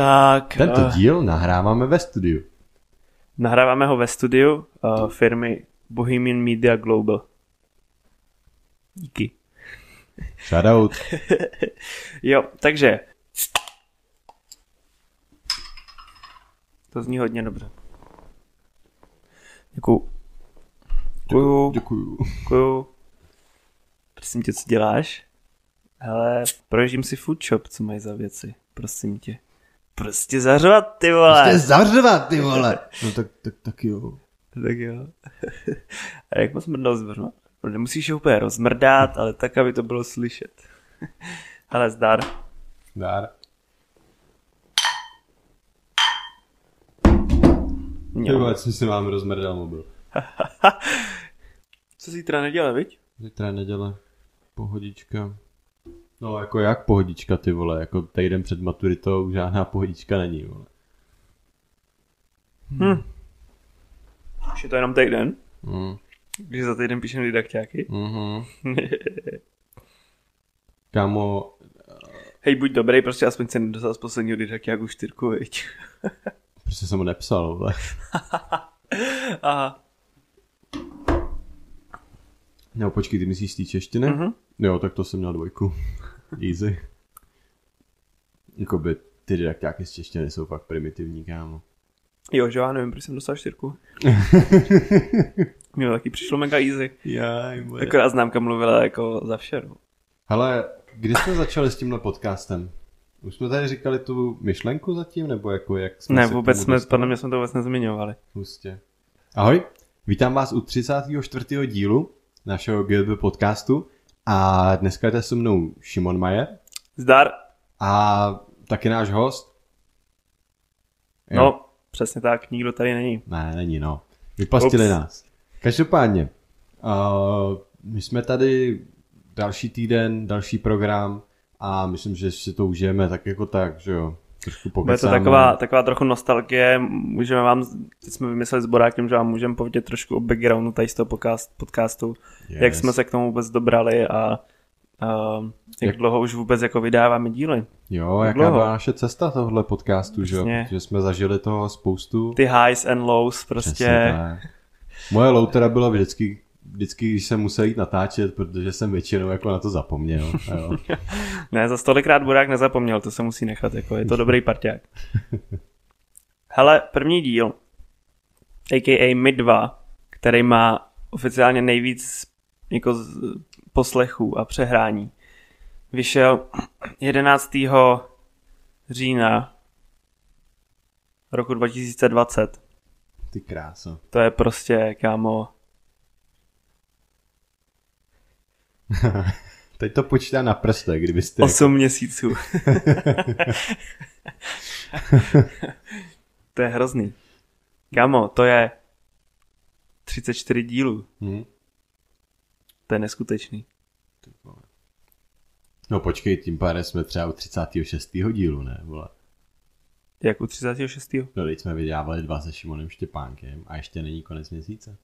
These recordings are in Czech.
Tak, Tento uh, díl nahráváme ve studiu. nahráváme ho ve studiu uh, firmy Bohemian Media Global. Díky. Shoutout. Jo, takže. To zní hodně dobře. Děkuju. Děkuju, Děkuju. děkuju. Prosím tě, co děláš? Hele, proježím si food shop, co mají za věci. Prosím tě. Prostě zařvat, ty vole. Prostě zařvat, ty vole. No tak, tak, tak jo. Tak jo. A jak moc mrdal zvrno? No, nemusíš ho úplně rozmrdat, ale tak, aby to bylo slyšet. Ale zdar. Dár. Ty vole, co si mám rozmrdal mobil. Co zítra neděle, viď? Zítra neděle. Pohodička. No jako jak pohodička ty vole, jako týden před maturitou žádná pohodička není vole. Hm. Už je to jenom týden, Mm. když za týden píšem didakťáky. Mhm. Kámo, Hej, buď dobrý, prostě aspoň se nedostal z posledního didakťáku čtyřku, viď? prostě jsem ho nepsal, vole. Aha. No počkej, ty myslíš z té češtiny? Mhm. Jo, tak to jsem měl dvojku. Easy. Jakoby ty didaktáky z češtiny jsou fakt primitivní, kámo. Jo, že já nevím, proč jsem dostal čtyřku. Mně taky přišlo mega easy. Jaj, moje. Akorát známka mluvila jako za vše, no. Hele, kdy jsme začali s tímhle podcastem? Už jsme tady říkali tu myšlenku zatím, nebo jako jak jsme Ne, vůbec jsme, podle mě jsme to vůbec nezmiňovali. Hustě. Ahoj, vítám vás u 34. dílu našeho GLB podcastu a dneska je se mnou Šimon Majer Zdar, a taky náš host. Jo. no, přesně tak, nikdo tady není. Ne, není no. Vypastili Ups. nás. Každopádně, uh, my jsme tady další týden, další program a myslím, že si to užijeme tak jako tak, že jo. Trošku Bude to taková, taková trochu nostalgie, můžeme vám, teď jsme vymysleli s Borákem, že vám můžeme povědět trošku o backgroundu tady z toho podcast, podcastu, yes. jak jsme se k tomu vůbec dobrali a, a jak, Jak- dlouho už vůbec jako vydáváme díly. Jo, jaká dlouho? byla naše cesta tohle podcastu, že. Protože jsme zažili toho spoustu. Ty highs and lows prostě. Moje low teda bylo vždycky, vždycky, když jsem musel jít natáčet, protože jsem většinou jako na to zapomněl. Jo. Ne, za stolikrát Borák nezapomněl, to se musí nechat, jako je to dobrý parťák. Hele, první díl, a.k.a. My 2, který má oficiálně nejvíc jako z, poslechů a přehrání, vyšel 11. října roku 2020. Ty kráso. To je prostě, kámo, Teď to počítá na prstech, kdybyste... 8 měsíců. to je hrozný. Kámo, to je 34 dílů. Hm? To je neskutečný. No počkej, tím pádem jsme třeba u 36. dílu, ne? Vole. Jak u 36. No teď jsme vydávali dva se Šimonem Štěpánkem a ještě není konec měsíce.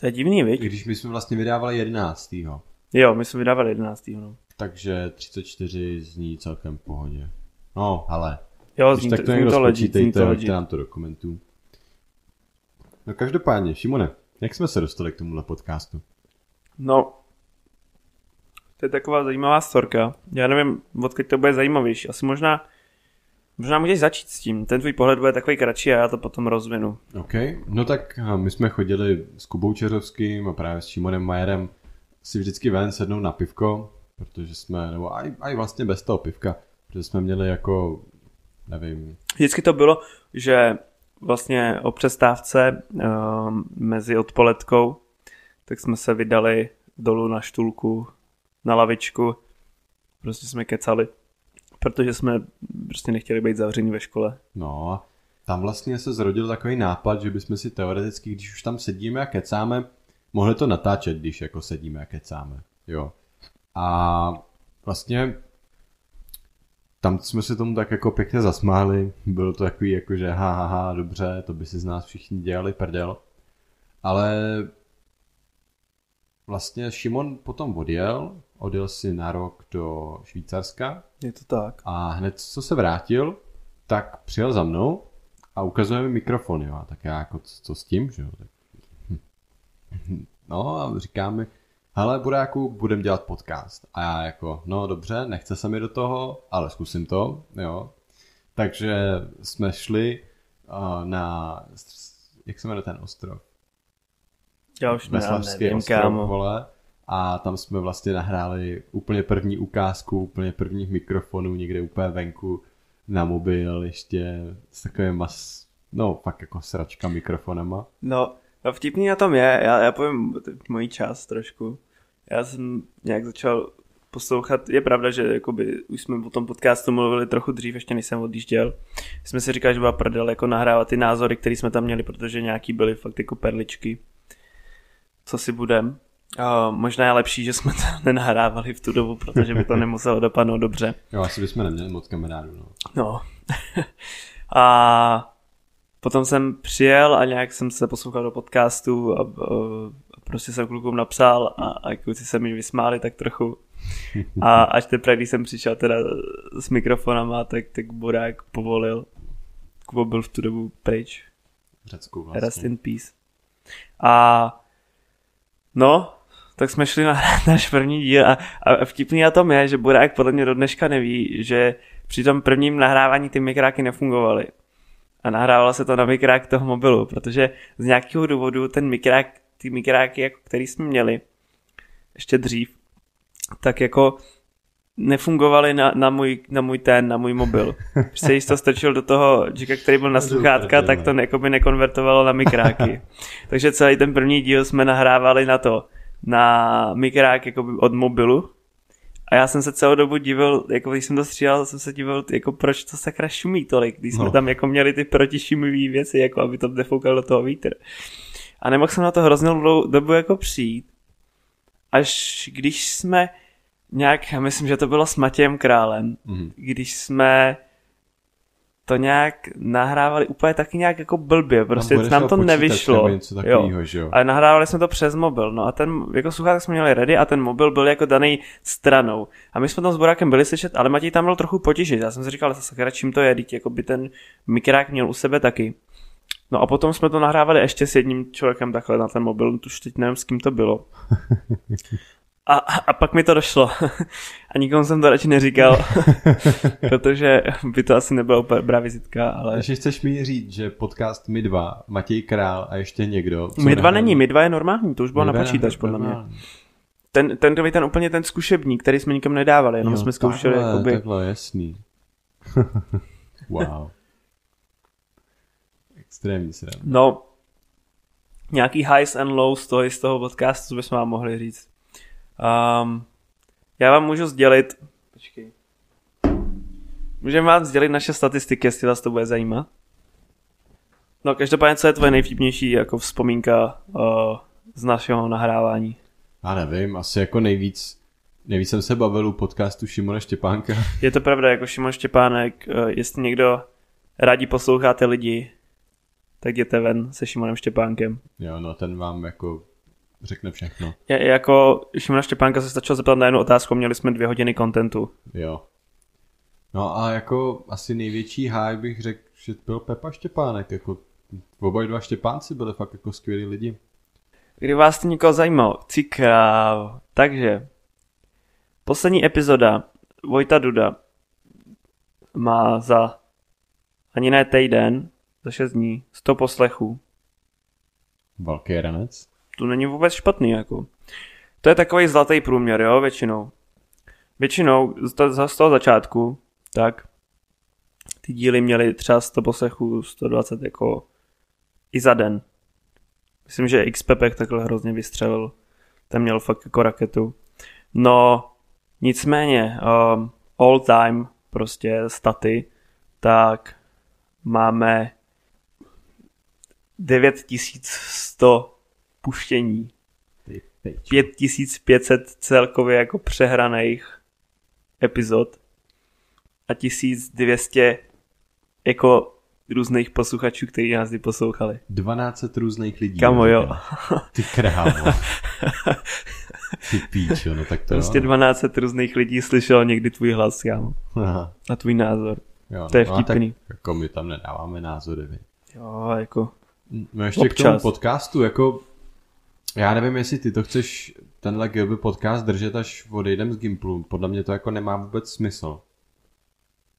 To je divný, I viď? když my jsme vlastně vydávali 11. Jo, my jsme vydávali 11. No. Takže 34 zní celkem v pohodě. No, ale Jo, zní, tak to, zní to legit, zní to legit. nám to do komentů. No každopádně, Šimone, jak jsme se dostali k tomuhle podcastu? No, to je taková zajímavá storka. Já nevím, odkud to bude zajímavější. Asi možná, možná můžeš začít s tím. Ten tvůj pohled bude takový kratší a já to potom rozvinu. OK, no tak a my jsme chodili s Kubou Čeřovským a právě s Šimonem Majerem si vždycky ven sednout na pivko, protože jsme, nebo aj, aj vlastně bez toho pivka, protože jsme měli jako, nevím, Vždycky to bylo, že vlastně o přestávce um, mezi odpoledkou, tak jsme se vydali dolů na štulku, na lavičku, prostě jsme kecali, protože jsme prostě nechtěli být zavření ve škole. no a tam vlastně se zrodil takový nápad, že bychom si teoreticky, když už tam sedíme a kecáme, mohli to natáčet, když jako sedíme a kecáme, jo. A vlastně tam jsme se tomu tak jako pěkně zasmáli, bylo to takový jako, že ha, ha, ha, dobře, to by si z nás všichni dělali prdel. Ale vlastně Šimon potom odjel odjel si na rok do Švýcarska Je to tak. a hned co se vrátil, tak přijel za mnou a ukazuje mi mikrofon, jo. A tak já jako, co, co s tím, že jo. Tak... No a říká mi, hele Buráku, budem dělat podcast. A já jako, no dobře, nechce se mi do toho, ale zkusím to, jo. Takže jsme šli uh, na, jak se jmenuje ten ostrov? Já už Veslavský nevím, ostrov, kámo. vole. A tam jsme vlastně nahráli úplně první ukázku, úplně prvních mikrofonů někde úplně venku na mobil ještě s takovým mas, no fakt jako sračka mikrofonama. No, no vtipný na tom je, já, já povím mojí část trošku. Já jsem nějak začal poslouchat, je pravda, že jakoby, už jsme o tom podcastu mluvili trochu dřív, ještě než jsem odjížděl. Jsme si říkali, že byla prdel jako nahrávat ty názory, které jsme tam měli, protože nějaký byly fakt jako perličky. Co si budem. Uh, možná je lepší, že jsme to nenahrávali v tu dobu, protože by to nemuselo dopadnout dobře. Jo, asi bychom neměli moc kamarádů, no. No. a potom jsem přijel a nějak jsem se poslouchal do podcastu a, a, prostě jsem klukům napsal a, a kluci se mi vysmáli tak trochu. A až teprve, když jsem přišel teda s mikrofonama, tak, tak Borák povolil. Kubo byl v tu dobu pryč. V Řecku Rest vlastně. in peace. A no, tak jsme šli na náš první díl a, a vtipný na tom je, že Burák podle mě do dneška neví, že při tom prvním nahrávání ty mikráky nefungovaly. A nahrávalo se to na mikrák toho mobilu, protože z nějakého důvodu ten mikrák, ty mikráky, jako, který jsme měli ještě dřív, tak jako nefungovaly na, na, můj, na můj ten, na můj mobil. Prostě když to strčil do toho jacka, který byl na sluchátka, tak to jakoby nekonvertovalo na mikráky. Takže celý ten první díl jsme nahrávali na to, na mikrák jakoby od mobilu. A já jsem se celou dobu divil, jako když jsem to stříhal, jsem se divil, jako proč to sakra šumí tolik, když jsme No. tam jako měli ty protišumivý věci, jako aby to nefoukal do toho vítr. A nemohl jsem na to hrozně dlouhou dobu jako přijít, až když jsme nějak, já myslím, že to bylo s Matějem Králem, Mhm. když jsme to nějak nahrávali úplně taky nějak jako blbě, prostě Tam nám to počítač nevyšlo. Něco takového, že jo. Ale nahrávali jsme to přes mobil, no a ten, jako sluchátek jsme měli ready a ten mobil byl jako daný stranou. A my jsme tam s Borákem byli slyšet, ale Matěj tam byl trochu potěžit. Já jsem si říkal, sakra, čím to je, teď jako by ten mikrák měl u sebe taky. No a potom jsme to nahrávali ještě s jedním člověkem takhle na ten mobil, už teď nevím, s kým to bylo. A, a pak mi to došlo. A nikomu jsem to radši neříkal, protože by to asi nebyla úplně dobrá vizitka, ale... Takže chceš mi říct, že podcast My dva, Matěj Král a ještě někdo. My dva není, my dva je normální, to už bylo na počítač, podle mě. Ten, ten, ten, ten úplně ten zkušebník, který jsme nikam nedávali, jenom Jo, jsme zkoušeli, takhle, jakoby, Takhle, jasný. wow. Extrémní sranda. no, nějaký highs and lows toho, z toho podcastu, co bychom vám mohli říct. Um, já vám můžu sdělit, počkej, můžeme vám sdělit naše statistiky, jestli vás to bude zajímat. No, každopádně, co je tvoje nejvtipnější jako vzpomínka uh, z našeho nahrávání? Já nevím, asi jako nejvíc, nejvíc jsem se bavil u podcastu Šimona Štěpánka. Je to pravda, jako Šimon Štěpánek, eh, jestli někdo rádi posloucháte lidi, tak jděte ven se Šimonem Štěpánkem. Jo, no ten vám jako řekne všechno. Je, jako Šimona Štěpánka se stačilo zeptat na jednu otázku, měli jsme dvě hodiny kontentu. Jo. No a jako asi největší high bych řekl, že byl Pepa Štěpánek, jako oba dva Štěpánci byli fakt jako skvělí lidi. Kdyby vás to někoho zajímalo, chci kráv. Takže, poslední epizoda Vojta Duda má za ani ne týden, za 6 dní, 100 poslechů. Velký ranec. To není vůbec špatný, jako. To je takový zlatý průměr, jo, většinou. Většinou z to- z toho začátku, tak ty díly měly třeba 100 poslechů, 120 jako i za den. Myslím, že XPP takhle hrozně vystřelil. Ten měl fakt jako raketu. No, nicméně, um, all time, prostě staty, tak máme 9100 puštění. 5500 celkově jako přehraných epizod a 1200 jako různých posluchačů, kteří nás kdy poslouchali. 12 různých lidí. Kamo, jo. Ty krávo. Ty píčo, no tak to Prostě jo. no. 12 různých lidí slyšelo někdy tvůj hlas, kámo. Aha, A tvůj názor. jo, To je no vtipný. Tak, jako my tam nedáváme názory, vy. Jo, jako... No ještě k tomu Občas. podcastu, jako já nevím, jestli ty to chceš tenhle GilB podcast držet, až odejdem z Gimplu. Podle mě to jako nemá vůbec smysl.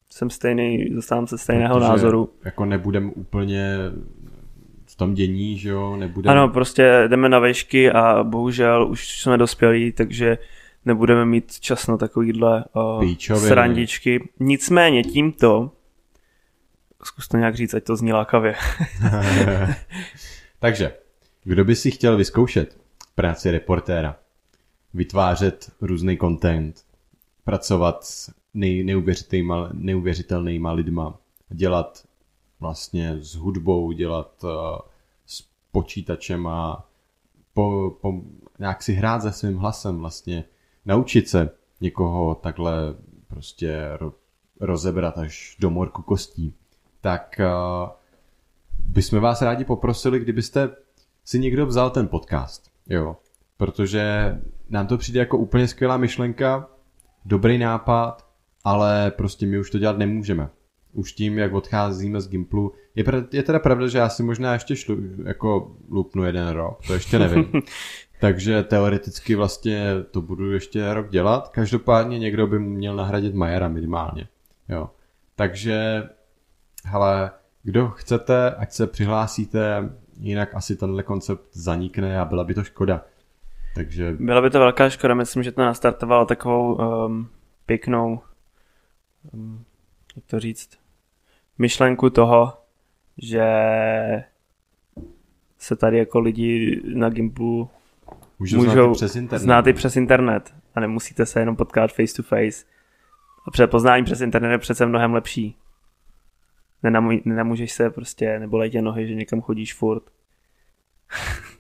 Jsem stejný, zastávám se stejného Protože názoru. Jako nebudem úplně v tom dění, že jo, nebudem... Ano, prostě jdeme na vešky a bohužel už jsme dospělí, takže nebudeme mít čas na takovýhle uh, Píčoviny. srandičky. Nicméně tímto, zkus to nějak říct, ať to zní lákavě. Takže, kdo by si chtěl vyzkoušet práci reportéra, vytvářet různý content, pracovat s neuvěřitelnýma, neuvěřitelnýma lidma, dělat vlastně s hudbou, dělat uh, s počítačem a po, po, nějak si hrát se svým hlasem vlastně, naučit se někoho takhle prostě ro, rozebrat až do morku kostí, tak uh, bychom vás rádi poprosili, kdybyste si někdo vzal ten podcast, jo, protože nám to přijde jako úplně skvělá myšlenka, dobrý nápad, ale prostě my už to dělat nemůžeme. Už tím, jak odcházíme z Gimplu, je, pra- je teda pravda, že já si možná ještě šlu, jako lupnu jeden rok, to ještě nevím. Takže teoreticky vlastně to budu ještě rok dělat. Každopádně někdo by měl nahradit Majera minimálně. Jo. Takže, hele, kdo chcete, ať se přihlásíte, jinak asi tenhle koncept zanikne a byla by to škoda. Takže Byla by to velká škoda, myslím, že to nastartovalo takovou um, pěknou, um, jak to říct, myšlenku toho, že se tady jako lidi na Gimplu můžu, můžou znát i přes internet. znát i přes internet a nemusíte se jenom potkat face to face. A před poznání přes internet je přece mnohem lepší. Nenamů- nenamůžeš se prostě, nebo tě nohy, že někam chodíš furt.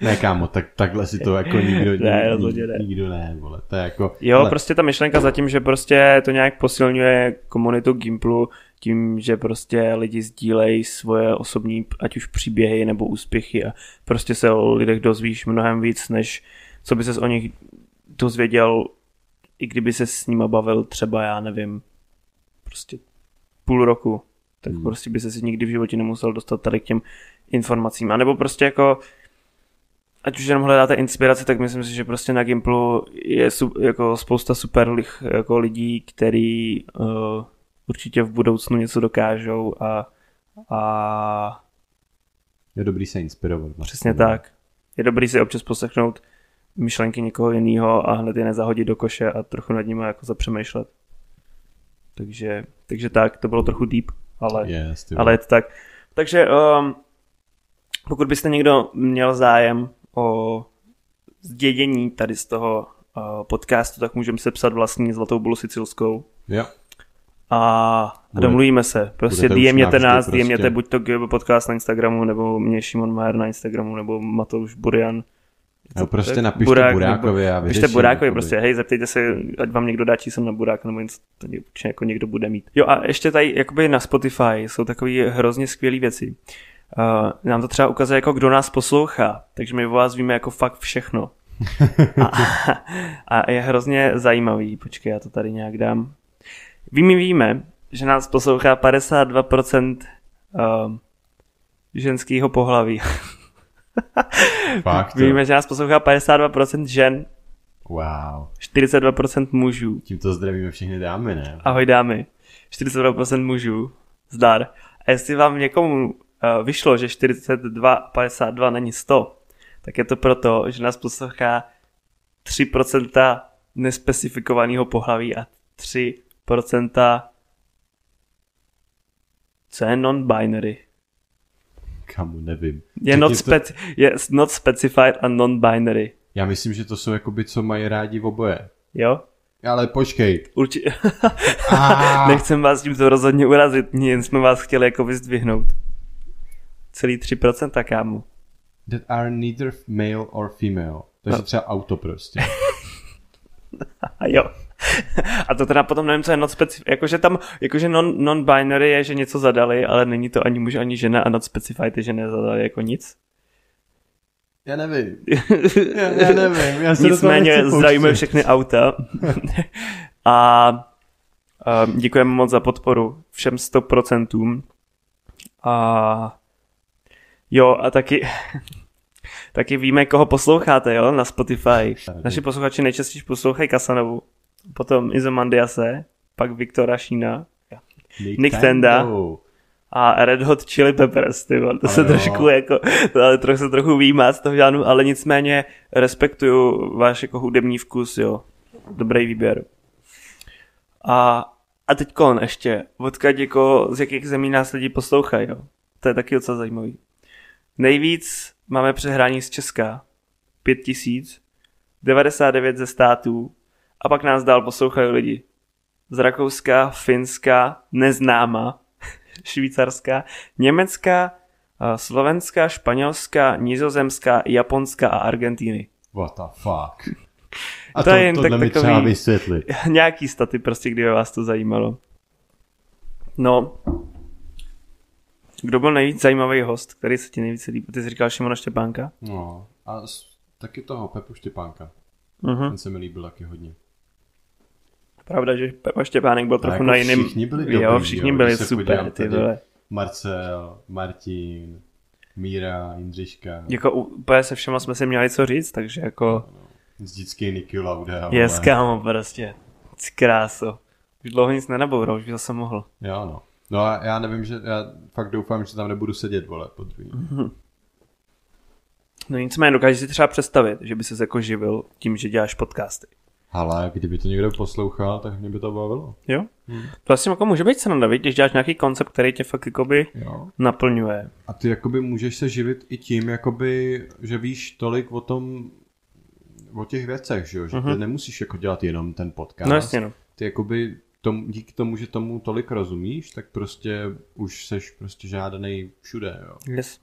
Ne, kámo, tak, takhle si to jako nikdo, Ne, nik- rozhodně ne. nikdo ne, vole. To je jako... Jo, hele, prostě ta myšlenka zatím, že prostě to nějak posilňuje komunitu Gimplu tím, že prostě lidi sdílejí svoje osobní, ať už příběhy nebo úspěchy a prostě se o lidech dozvíš mnohem víc, než co by ses o nich dozvěděl, i kdyby se s nima bavil třeba, já nevím, prostě půl roku, tak Hmm. prostě by se si nikdy v životě nemusel dostat tady k těm informacím. A nebo prostě jako ať už jenom hledáte inspiraci, tak myslím si, že prostě na Gimplu je jako spousta super lich, jako lidí, který uh, určitě v budoucnu něco dokážou a, a Je dobrý se inspirovat. vlastně. přesně tak. Je dobrý si občas poslechnout myšlenky někoho jiného a hned je nezahodit do koše a trochu nad nimi jako zapřemýšlet. Takže, takže tak, to bylo trochu deep, ale Yes, ale je to tak. Takže um, pokud byste někdo měl zájem o zdědění tady z toho uh, podcastu, tak můžeme se psat vlastní zlatou bulu sicilskou Jo. a Bude- domluvíme se. Prostě DMněte nás, prostě. DMněte buď to GB podcast na Instagramu, nebo mě Šimon Majer na Instagramu, nebo Matouš Burian. Jo, prostě tak? napište Burák, Burákovi a vyřeším. Burákovi jakoby. prostě, hej, zeptejte se, ať vám někdo dá číslo na Burák, nebo něco, to určitě jako někdo bude mít. Jo a ještě tady jakoby na Spotify jsou takové hrozně skvělé věci. Uh, nám to třeba ukazuje jako kdo nás poslouchá, takže my o vás víme jako fakt všechno. A, a je hrozně zajímavý, počkej, já to tady nějak dám. Ví, my víme, že nás poslouchá 52% uh, ženského pohlaví. Fakt. Víme, že nás poslouchá 52% žen, Wow. 42% mužů. Tímto zdravíme všechny dámy, ne? Ahoj dámy. 42% mužů. Zdar. A jestli vám někomu uh, vyšlo, že 42 a 52 není 100, tak je to proto, že nás poslouchá 3% nespecifikovaného pohlaví a 3% co je non-binary. Kamu, nevím. Je not, to- speci- je not specified a non-binary. Já myslím, že to jsou jakoby, co mají rádi v oboje. Jo? Ale počkej. Určitě. Nechcem vás tímto rozhodně urazit, jen jsme vás chtěli jako vyzdvihnout. Celý 3% kámo. That are neither male or female. Takže No. třeba auto prostě. Jo. A to teda potom nevím, co je not specified. Jakože tam, jakože non, non-binary je, že něco zadali, ale není to ani muž, ani žena a not specified je, že nezadali jako nic. Já nevím. Já, já nevím. Já se Nicméně zdravíme všechny auta. a a děkujeme moc za podporu všem 100%. A jo, a taky taky víme, koho posloucháte, jo, na Spotify. Naši posluchači nejčastěji poslouchají Kasanovu, potom Izomandiase, pak Viktora Šína Nick Tenda. a Red Hot Chili Peppers, ty to Ale se jo. trošku jako, to ale trochu se trochu výjímá z toho žádnou, ale nicméně respektuju váš jako hudební vkus, jo. Dobrý výběr. A, a teď kon ještě, odkud jako, z jakých zemí nás lidi poslouchají, jo. To je taky docela zajímavý. Nejvíc máme přehrání z Česka, 5000, 99 ze států a pak nás dál poslouchají lidi z Rakouska, Finska, neznáma, Švýcarska, Německa, eh, Slovenska, Španělska, Nizozemska, Japonska a Argentíny. What the fuck? A To to, je jen tohle tak mi takový- třeba vysvětlit. Nějaký staty prostě, kdyby vás to zajímalo. No, kdo byl nejvíc zajímavý host, který se ti nejvíce líbil? Ty jsi říkal Šimona Štěpánka? No, a taky toho Pepu Štěpánka. Mhm. Ten se mi líbil taky hodně. Pravda, že Pepa Štěpánek byl trochu jako na jiném... všichni byli dobrý, jo, všichni jo, byli super, ty vole. Marcel, Martin, Míra, Jindřiška. Jako úplně se všema jsme si měli co říct, takže jako... Vždycky Niky Lauda. Yes, vole. kámo, prostě. Kráso. Už dlouho nic nenaboural, už by zase mohl. Jo, no. No a já nevím, že já fakt doufám, že tam nebudu sedět, vole, po druhý. No nicméně, dokážeš si třeba představit, že by se jako živil tím, že děláš podcasty. Ale kdyby to někdo poslouchal, tak mě by to bavilo. Jo? Hmm. To vlastně jako může být sranda, když děláš nějaký koncept, který tě fakt jakoby Jo. naplňuje. A ty jakoby můžeš se živit i tím, jakoby, že víš tolik o tom, o těch věcech, že, jo? že ty nemusíš jako dělat jenom ten podcast. No jasně, no. Ty jakoby tom, díky tomu, že tomu tolik rozumíš, tak prostě už seš prostě žádaný všude, jo. Yes.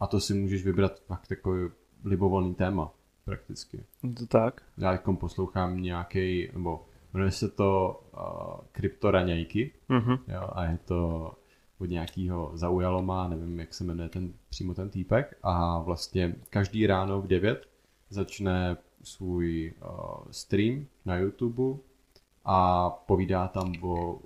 A to si můžeš vybrat fakt takový libovolný téma, prakticky. To tak. Já jako poslouchám nějaký, nebo jmenuje se to uh, kryptoraňajky, Mhm. jo, a je to od nějakého zaujalo nevím, jak se jmenuje ten, přímo ten týpek, a vlastně každý ráno v 9 začne svůj uh, stream na YouTube a povídá tam o, uh,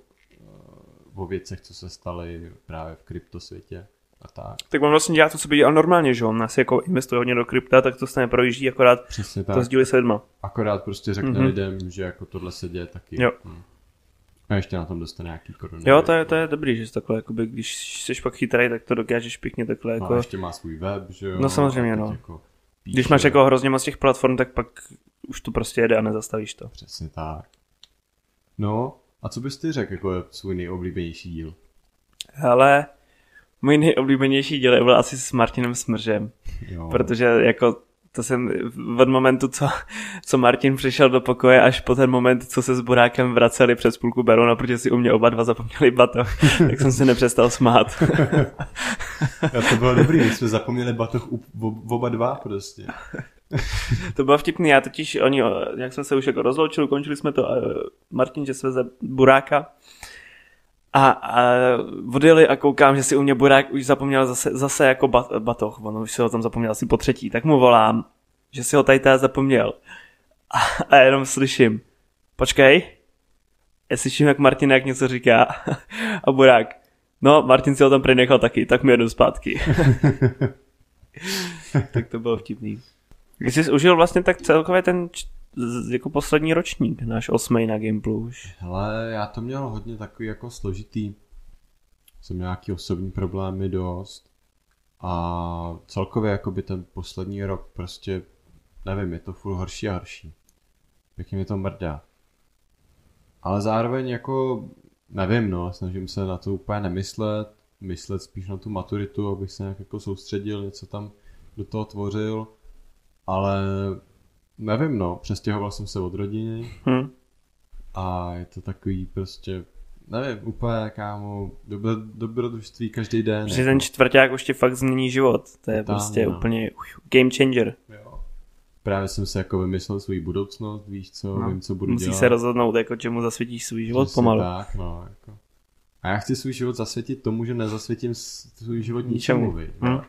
o věcech, co se staly právě v kryptosvětě a tak. Tak on vlastně dělá to, co by dělal normálně, že on asi jako investuje hodně do krypta, tak to stejně projíždí, akorát Přesně tak. to sdílí se lidma. Akorát prostě řekne Mhm. lidem, že jako tohle se děje taky. Jo. Hm. A ještě na tom dostane nějaký koruny. Jo, to je, to je dobrý, že jsi takhle, jakoby, když jsi pak chytrý, tak to dokážeš pěkně takhle, No, jako, a ještě má svůj web, že jo. No, samozřejmě, no. Jako píše, když máš jako hrozně moc těch platform, tak pak už to prostě jede a nezastavíš to. Přesně tak. No, a co bys ty řekl jako je svůj nejoblíbenější díl? Ale můj nejoblíbenější díl byl asi s Martinem Smržem. Jo. Protože jako to jsem od momentu, co, co Martin přišel do pokoje, až po ten moment, co se s Borákem vraceli přes půlku Berona, protože si u mě oba dva zapomněli batoh, tak jsem se nepřestal smát. A to bylo dobrý, my jsme zapomněli batoh u, oba dva prostě. to bylo vtipný, já totiž, oni, jak jsme se už jako rozloučili, končili jsme to, a Martin, že sveze Buráka, a, a odjeli a koukám, že si u mě Burák už zapomněl zase, zase jako bat, batoh, on už si ho tam zapomněl asi po třetí, tak mu volám, že si ho tady zapomněl. A, a jenom slyším, počkej, já slyším, jak Martin jak něco říká a Burák, no Martin si ho tam prý nechal taky, tak mi jedu zpátky. tak to bylo vtipný. Když jsi užil vlastně tak celkově ten jako poslední ročník, náš osmý na Gimplu už. Hele, já to měl hodně takový jako složitý. Jsem měl nějaký osobní problémy dost. A celkově jako by ten poslední rok prostě, nevím, je to furt horší a horší. Pěkně mi to mrdá. Ale zároveň jako, nevím no, snažím se na to úplně nemyslet, myslet spíš na tu maturitu, abych se nějak jako soustředil, něco tam do toho tvořil. Ale nevím no, přestěhoval jsem se od rodiny, Hm. a je to takový prostě, nevím, úplně kámo, dobro, dobrodružství každý den. Protože ten čtvrták už ti fakt změní život. To je Totálně, prostě no. úplně game changer. jo. Právě jsem si jako vymyslel svou budoucnost, víš co, No, vím, co budu Musíš dělat. se rozhodnout, jako čemu zasvětíš svůj život Přesně pomalu. Tak, no, jako. A já chci svůj život zasvětit tomu, že nezasvětím svůj život Ničemu. ničemu, víš, Hm.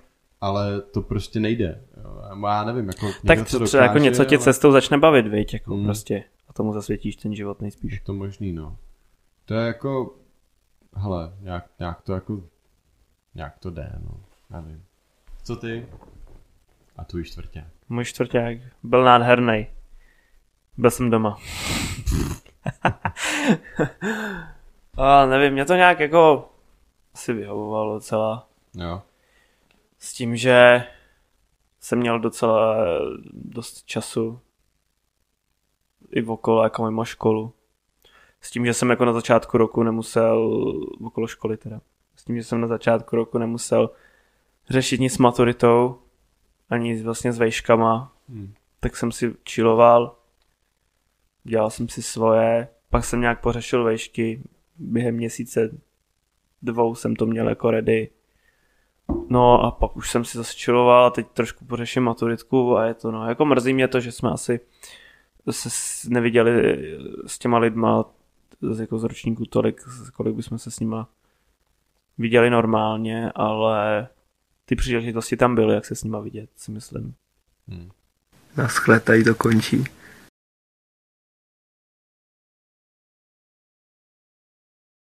Ale to prostě nejde. Jo. Já nevím, jako Tak to jako dokáže, něco tě ale cestou začne bavit, viď, jako Hmm. prostě. A tomu zasvětíš ten život nejspíš. Je to možný, no. To je jako, hele, nějak, nějak to jako, nějak to jde, no. Nevím. Co ty? A tu čtvrtě. Můj čtvrták byl nádherný. Byl jsem doma. A nevím, mě to nějak jako asi vyhovovalo docela. Jo. S tím, že jsem měl docela dost času i okolo, jako mimo školu. S tím, že jsem jako na začátku roku nemusel, okolo školy teda, s tím, že jsem na začátku roku nemusel řešit nic s maturitou, ani vlastně s vejškama, Hmm. tak jsem si čiloval, dělal jsem si svoje, pak jsem nějak pořešil vejšky, během měsíce dvou jsem to měl jako ready. No a pak už jsem si zase čiloval a teď trošku pořeším maturitku a je to no, jako mrzí mě to, že jsme asi se neviděli s těma lidma z, jako z ročníku tolik, kolik bychom se s nima viděli normálně, ale ty příležitosti tam byly, jak se s nima vidět, si myslím. Hmm. Naschle, tady to končí.